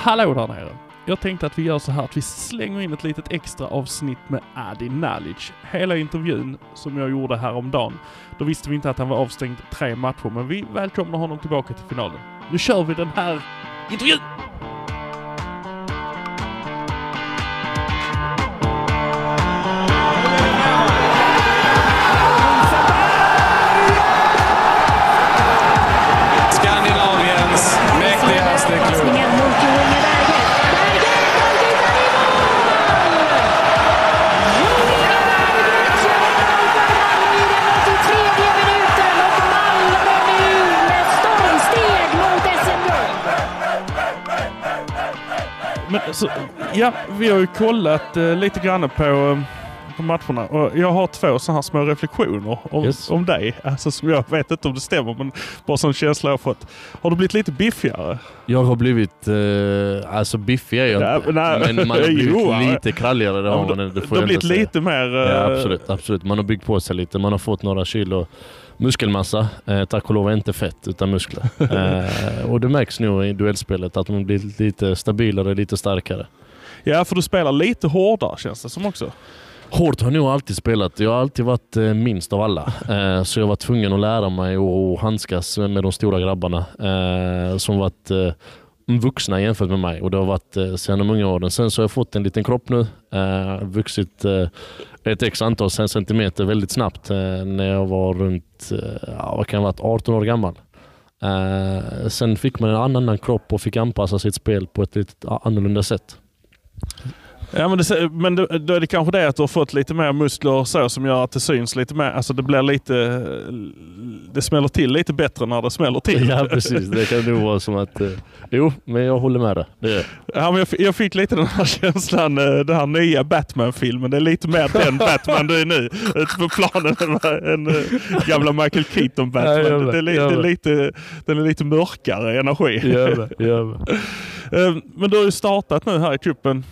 Hallå där nere! Jag tänkte att vi gör så här att vi slänger in ett litet extra avsnitt med Adi Nalic. Hela intervjun som jag gjorde häromdagen, då visste vi inte att han var avstängd tre matcher, men vi välkomnar honom tillbaka till finalen. Nu kör vi den här intervjun! Men så, ja, vi har ju kollat eh, lite grann på, eh, på matcherna och jag har två sådana här små reflektioner om, Yes. om dig. Alltså som jag vet inte om det stämmer men bara sån känsla jag har fått. Har du blivit lite biffigare? Jag har blivit, eh, alltså biffig är jag Ja, inte. nej, men man har blivit jo, lite kralligare. Det har man, det du får har jag blivit säga. lite mer... eh, Ja, absolut, absolut. Man har byggt på sig lite. Man har fått några kilo muskelmassa. Eh, tack och lov inte fett, utan muskler. eh, och det märks nu i duellspelet att man blir lite stabilare, lite starkare. Ja, för du spelar lite hårdare känns det som också. Hårt har jag nog alltid spelat. Jag har alltid varit eh, minst av alla. Eh, så jag var tvungen att lära mig att handskas med de stora grabbarna eh, som varit vuxna jämfört med mig. Och det har varit eh, sedan de unga åren. Sen så har jag fått en liten kropp nu. Eh, vuxit eh, ett x antal centimeter väldigt snabbt eh, när jag var runt eh, vad kan jag varit, 18 år gammal. Sen fick man en annan kropp och fick anpassa sitt spel på ett lite annorlunda sätt. Ja, men, det, men då, då är det kanske det att du har fått lite mer muskler och så som gör att det syns lite mer. Alltså det blir lite... Det smäller till lite bättre när det smäller till. Ja precis, det kan nog vara som att... Eh, jo, men jag håller med dig. Det. Ja, men jag, jag fick lite den här känslan, eh, den här nya Batman-filmen. Det är lite mer den Batman du är nu ute på planen än eh, gamla Michael Keaton Ja, det det är med. lite, den är lite mörkare energi. Gör det, gör det. Men du har ju startat nu här i cupen.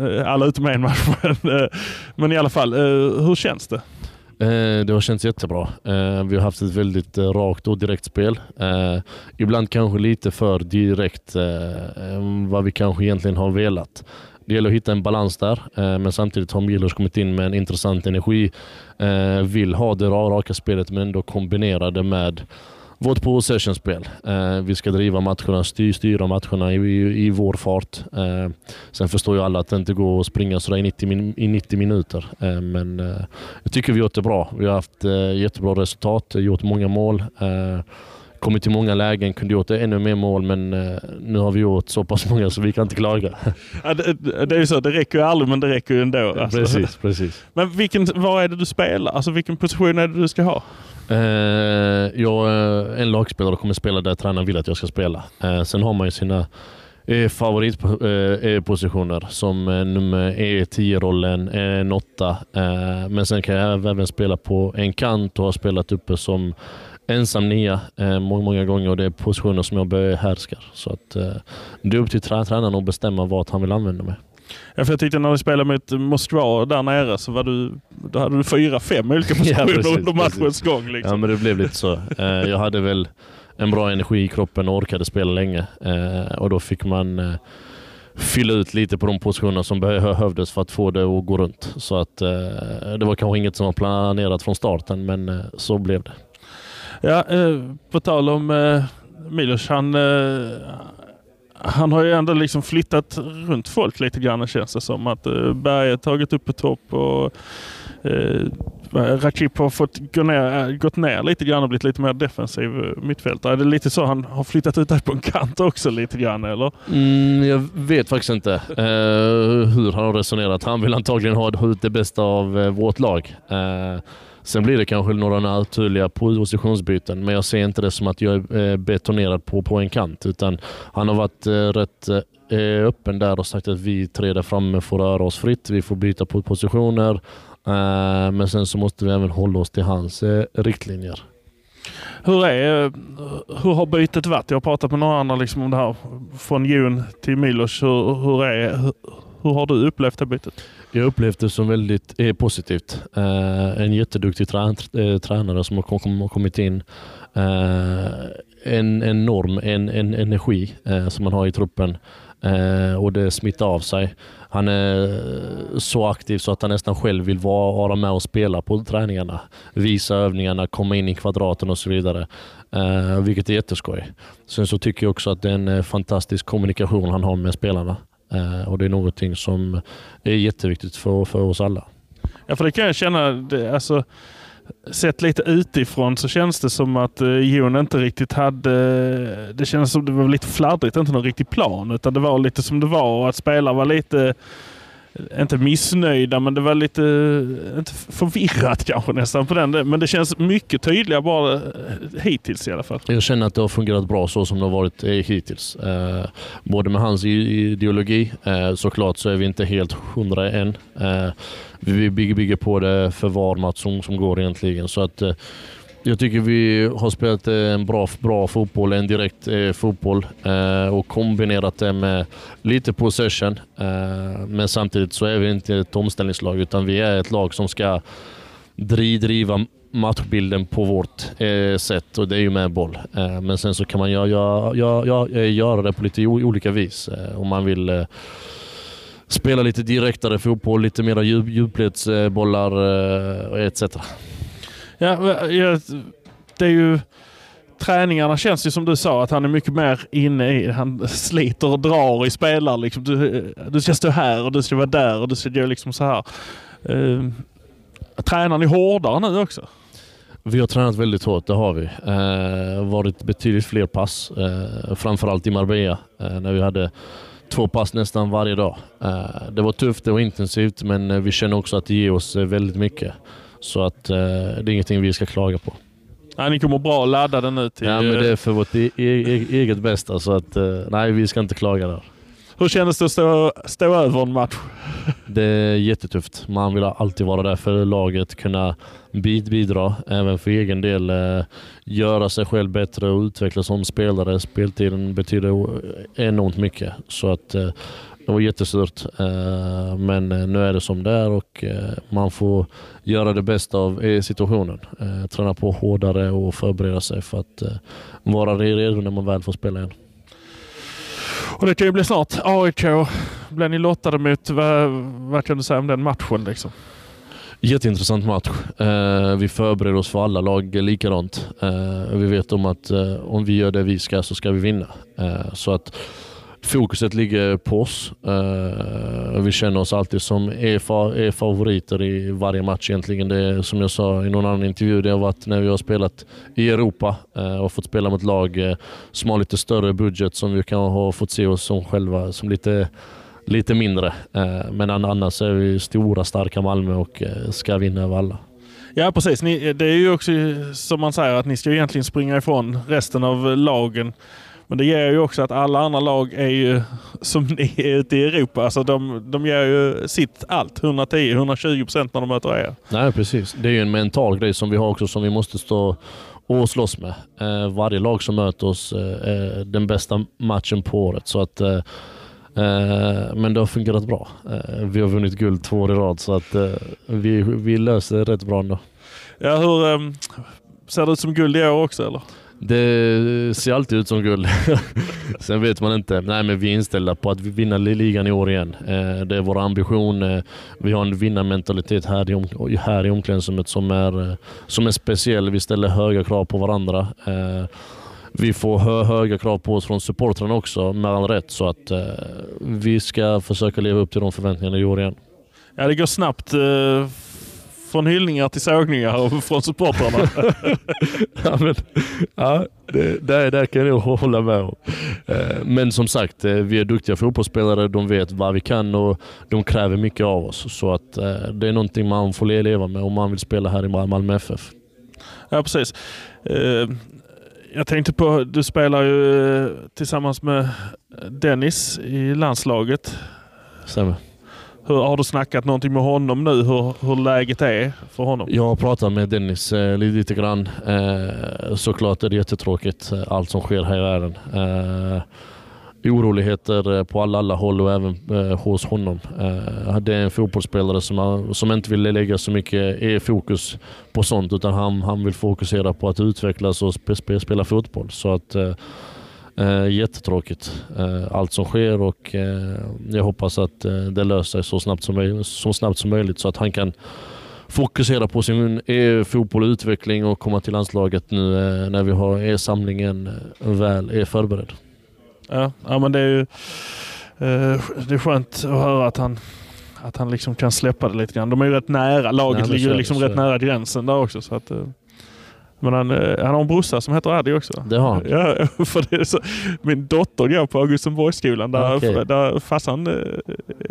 Eh, alla utom en match. Men, eh, Men i alla fall, eh, hur känns det? Det har känts jättebra. Vi har haft ett väldigt rakt och direkt spel. Ibland kanske lite för direkt vad vi kanske egentligen har velat. Det gäller att hitta en balans där, men samtidigt har Milos kommit in med en intressant energi. Vill ha det raka spelet men ändå kombinera det med vårt possession-spel. Eh, vi ska driva matcherna, styr, styra matcherna i, i, i vår fart. Eh, sen förstår ju alla att det inte går att springa sådär i 90, min, i 90 minuter. Eh, men eh, jag tycker vi har gjort det bra. Vi har haft eh, jättebra resultat, gjort många mål. Eh, kommit till många lägen, kunde gjort ännu mer mål men nu har vi gjort så pass många så vi kan inte klaga. Ja, det, det är ju så, det räcker ju aldrig men det räcker ju ändå. alltså. precis, precis. Men vilken, var är det du spelar? Alltså vilken position är det du ska ha? Eh, jag, eh, en lagspelare kommer spela där tränaren vill att jag ska spela. Eh, sen har man ju sina eh, favoritpositioner eh, som eh, nummer E10-rollen, en åtta. Eh, men sen kan jag även spela på en kant och har spelat uppe som ensam nia eh, många, många gånger och det är positioner som jag behärskar. Så att, eh, det är upp till tränaren att bestämma vart han vill använda mig. Ja, för jag tyckte när du spelade mot Moskva där nere så var du, då hade du fyra, fem olika positioner precis, under matchens precis. gång. Liksom. Ja men det blev lite så. Eh, jag hade väl en bra energi i kroppen och orkade spela länge. Eh, och då fick man eh, fylla ut lite på de positionerna som behövdes för att få det att gå runt. Så att det var kanske inget som var planerat från starten men så blev det. Ja, på tal om Milos, han, han har ju ändå liksom flyttat runt folk lite grann känns det som. Att eh, Berge har tagit upp på topp och eh, eh Rakip har fått gå ner, eh, gått ner lite grann och blivit lite mer defensiv eh, mittfältare. Är det lite så han har flyttat ut där på en kant också lite grann eller? Mm, jag vet faktiskt inte eh, hur han har resonerat. Han vill antagligen ha ut det bästa av eh, vårt lag. Eh, sen blir det kanske några naturliga positionsbyten, men jag ser inte det som att jag är eh, betonerad på, på en kant. Utan han har varit eh, rätt eh, öppen där och sagt att vi tre där framme får röra oss fritt. Vi får byta positioner. Men sen så måste vi även hålla oss till hans riktlinjer. Hur, är, hur har bytet varit? Jag har pratat med några andra liksom om det här från Jon till Milos. Hur, hur, är, hur, har du upplevt det bytet? Jag har upplevt det som väldigt eh, positivt. Eh, en jätteduktig trä, eh, tränare som har kom, kom, kommit in. Eh, en enorm en, en energi eh, som man har i truppen eh, och det smittar av sig. Han är så aktiv så att han nästan själv vill vara, med och spela på träningarna. Visa övningarna, komma in i kvadraten och så vidare. Eh, vilket är jätteskoj. Sen så tycker jag också att det är en eh, fantastisk kommunikation han har med spelarna. Eh, och det är någonting som är jätteviktigt för, för oss alla. Ja, för det kan jag känna. Det, alltså, sett lite utifrån så känns det som att eh, Jon inte riktigt hade... Det kändes som det var lite fladdrigt, inte någon riktig plan. Utan det var lite som det var och att spelare var lite... Inte missnöjda, men det var lite inte förvirrat kanske nästan på den. Men det känns mycket tydligare bara eh, hittills i alla fall. Jag känner att det har fungerat bra så som det har varit eh, hittills. Eh, både med hans ideologi, såklart så är vi inte helt hundra än. Vi bygger, på det för var match som, går egentligen. Så att, jag tycker vi har spelat eh, en bra, bra fotboll, en direkt eh, fotboll eh, och kombinerat det med lite possession. Eh, men samtidigt så är vi inte ett omställningslag utan vi är ett lag som ska dri, driva matchbilden på vårt eh, sätt och det är ju med boll. Eh, men sen så kan man göra, göra, göra, eh, göra det på lite olika vis. Eh, om man vill eh, spela lite direktare fotboll, lite mera djup, djupledsbollar eh, etc. Ja, det är ju... Träningarna känns ju som du sa att han är mycket mer inne i Han sliter och drar i spelare. Liksom. Du, du ska stå här och du ska vara där och du ska göra liksom så här. Uh, tränar ni hårdare nu också? Vi har tränat väldigt hårt, det har vi. Eh, varit betydligt fler pass, eh, framförallt i Marbella eh, när vi hade två pass nästan varje dag. Eh, det var tufft, det var intensivt men eh, vi känner också att det ger oss eh, väldigt mycket. Så att eh, det är ingenting vi ska klaga på. Nej, ni kommer bra laddade nu till... Ja, men det är för vårt e- e- eget bästa så att eh, nej, vi ska inte klaga där. Hur kändes det att stå, stå över en match? Det är jättetufft. Man vill alltid vara där för laget, kunna bid- bidra, även för egen del. Eh, göra sig själv bättre och utvecklas som spelare. Speltiden betyder enormt mycket. Så att eh, det var jättesurt. Eh, men eh, nu är det som det är och eh, man får göra det bästa av situationen. Träna på hårdare och förbereda sig för att vara redo när man väl får spela igen. Och det kan ju bli snart AIK. Blev ni lottade mot? Vad, vad kan du säga om den matchen? Liksom? Jätteintressant match. Vi förbereder oss för alla lag likadant. Eh, vi vet om att om vi gör det vi ska så ska vi vinna. Så att fokuset ligger på oss. Eh, vi känner oss alltid som är favoriter i varje match egentligen. Det är, som jag sa i någon annan intervju, det har varit när vi har spelat i Europa eh, och fått spela mot lag eh, som har lite större budget som vi kan ha fått se oss som själva som lite lite mindre. Men annars är vi stora, starka Malmö och ska vinna över alla. Ja precis. Ni, det är ju också som man säger att ni ska egentligen springa ifrån resten av lagen. Men det ger ju också att alla andra lag är ju som ni är ute i Europa. Alltså de, de ger ju sitt allt. 110-120 procent när de möter er. Nej, precis. Det är ju en mental grej som vi har också som vi måste stå och slåss med. Eh, varje lag som möter oss eh, är den bästa matchen på året. Så att, eh, eh, men det har fungerat bra. Eh, vi har vunnit guld två år i rad så att eh, vi, vi löser det rätt bra ändå. Ja, hur, ehm, ser det ut som guld i år också eller? Det ser alltid ut som guld. Sen vet man inte. Nej, men vi är inställda på att vinna ligan i år igen. Eh, det är vår ambition. Eh, vi har en vinnarmentalitet här i, här i omklädningsrummet som är, eh, som är speciell. Vi ställer höga krav på varandra. Vi får hö höga krav på oss från supportrarna också, med all rätt. Så att vi ska försöka leva upp till de förväntningarna i år igen. Ja, det går snabbt från hyllningar till sågningar och från supportrarna. ja, men, ja, det, där, där kan jag nog hålla med om. Eh, Men som sagt, eh, vi är duktiga fotbollsspelare. De vet vad vi kan och de kräver mycket av oss. Så att eh, det är någonting man får le- leva med om man vill spela här i Mal- Malmö FF. Ja, precis. Jag tänkte på, du spelar ju tillsammans med Dennis i landslaget. Stämmer. Hur, har du snackat någonting med honom nu hur, hur läget är för honom? Jag har pratat med Dennis eh, lite, grann. Eh, såklart är det jättetråkigt eh, allt som sker här i världen. Eh, oroligheter eh, på alla, alla håll och även eh, hos honom. Eh, det är en fotbollsspelare som, som inte vill lägga så mycket eh, fokus på sånt utan han, han vill fokusera på att utvecklas och spela fotboll. Så att eh, eh, Jättetråkigt eh, allt som sker och eh, jag hoppas att eh, det löser sig så snabbt, som, möj- så snabbt som möjligt så att han kan fokusera på sin eh, fotboll och utveckling och komma till landslaget nu eh, när vi har samlingen eh, väl är förberedd. Ja, ja men det är ju det är skönt att höra att han, att han liksom kan släppa det lite grann. De är ju rätt nära. Laget Nej, ligger liksom rätt nära gränsen där också. Så att, men han, eh, han har en brorsa som heter Addy också. Det har han. Ja, för det är så, min dotter går på Augustenborgsskolan där, Ah, okej. där farsan eh,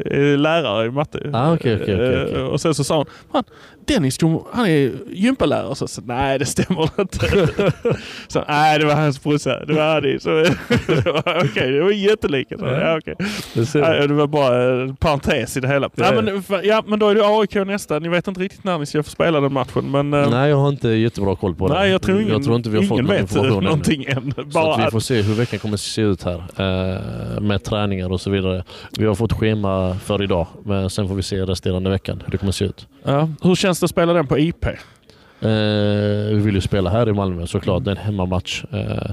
är lärare i matte. Ah, okej, okej, okej, okej. Eh, Och sen så sa hon, "Fan, Dennis han är gympalärare. Så, så, nej det stämmer inte. så, nej det var hans brorsa, det var Addy. Så, det var, Okej, det var jättelika. Så, ja, okej. Det det var bara en parentes i det hela. Ja, men, ja, men då är det AIK nästa. Ni vet inte riktigt när ni ska få spela den matchen. Men, eh, Nej, jag har inte jättebra koll på det. nej, jag tror ingen, jag tror inte vi har fått någon information någonting än. Så Bara att vi att- får se hur veckan kommer se ut här eh, med träningar och så vidare. Vi har fått schema för idag, men sen får vi se resterande veckan hur det kommer se ut. Ja. Hur känns det att spela den på IP? Eh, vi vill ju spela här i Malmö såklart, det är en hemmamatch. Eh,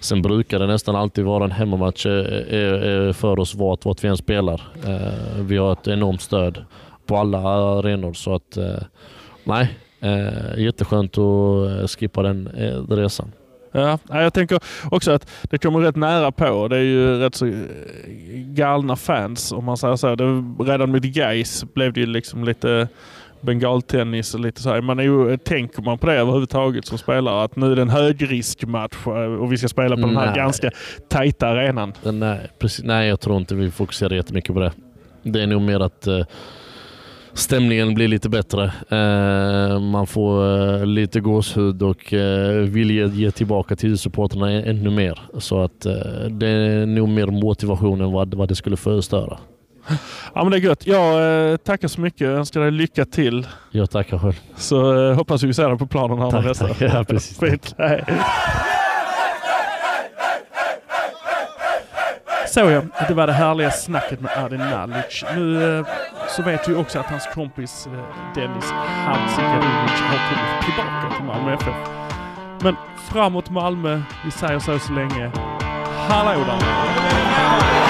sen brukar det nästan alltid vara en hemmamatch eh, eh, för oss vart, vart vi än spelar. Eh, vi har ett enormt stöd på alla arenor så att eh, nej, eh, jätteskönt att eh, skippa den eh, resan. Ja, ja, jag tänker också att det kommer rätt nära på. Det är ju rätt så eh, galna fans om man säger så. Det, redan med Gais blev det ju liksom lite bengaltennis och lite så här. Man är ju, tänker man på det överhuvudtaget som spelare att nu är det en högriskmatch eh, och vi ska spela på den här Nej. ganska tajta arenan. Nej, precis, nej, jag tror inte vi fokuserar jättemycket på det. Det är nog mer att eh, stämningen blir lite bättre. Eh, man får eh, lite gåshud och vill ge, ge tillbaka till supporterna ännu mer. Så att det är nog mer motivation än vad, vad det skulle förstöra. Ja men det är gött. Jag eh, tackar så mycket. Jag önskar dig lycka till. Jag tackar själv. Så eh, hoppas vi ser dig på planen här Tack, nästa. tack. Ja, precis. Fint. Hej. Så ja, det var det härliga snacket med Adi Nalic. Nu eh, så vet vi också att hans kompis eh, Dennis Hamzikadinovic har kommit tillbaka till Malmö FF. Men framåt Malmö, vi säger så så länge. Hallå där!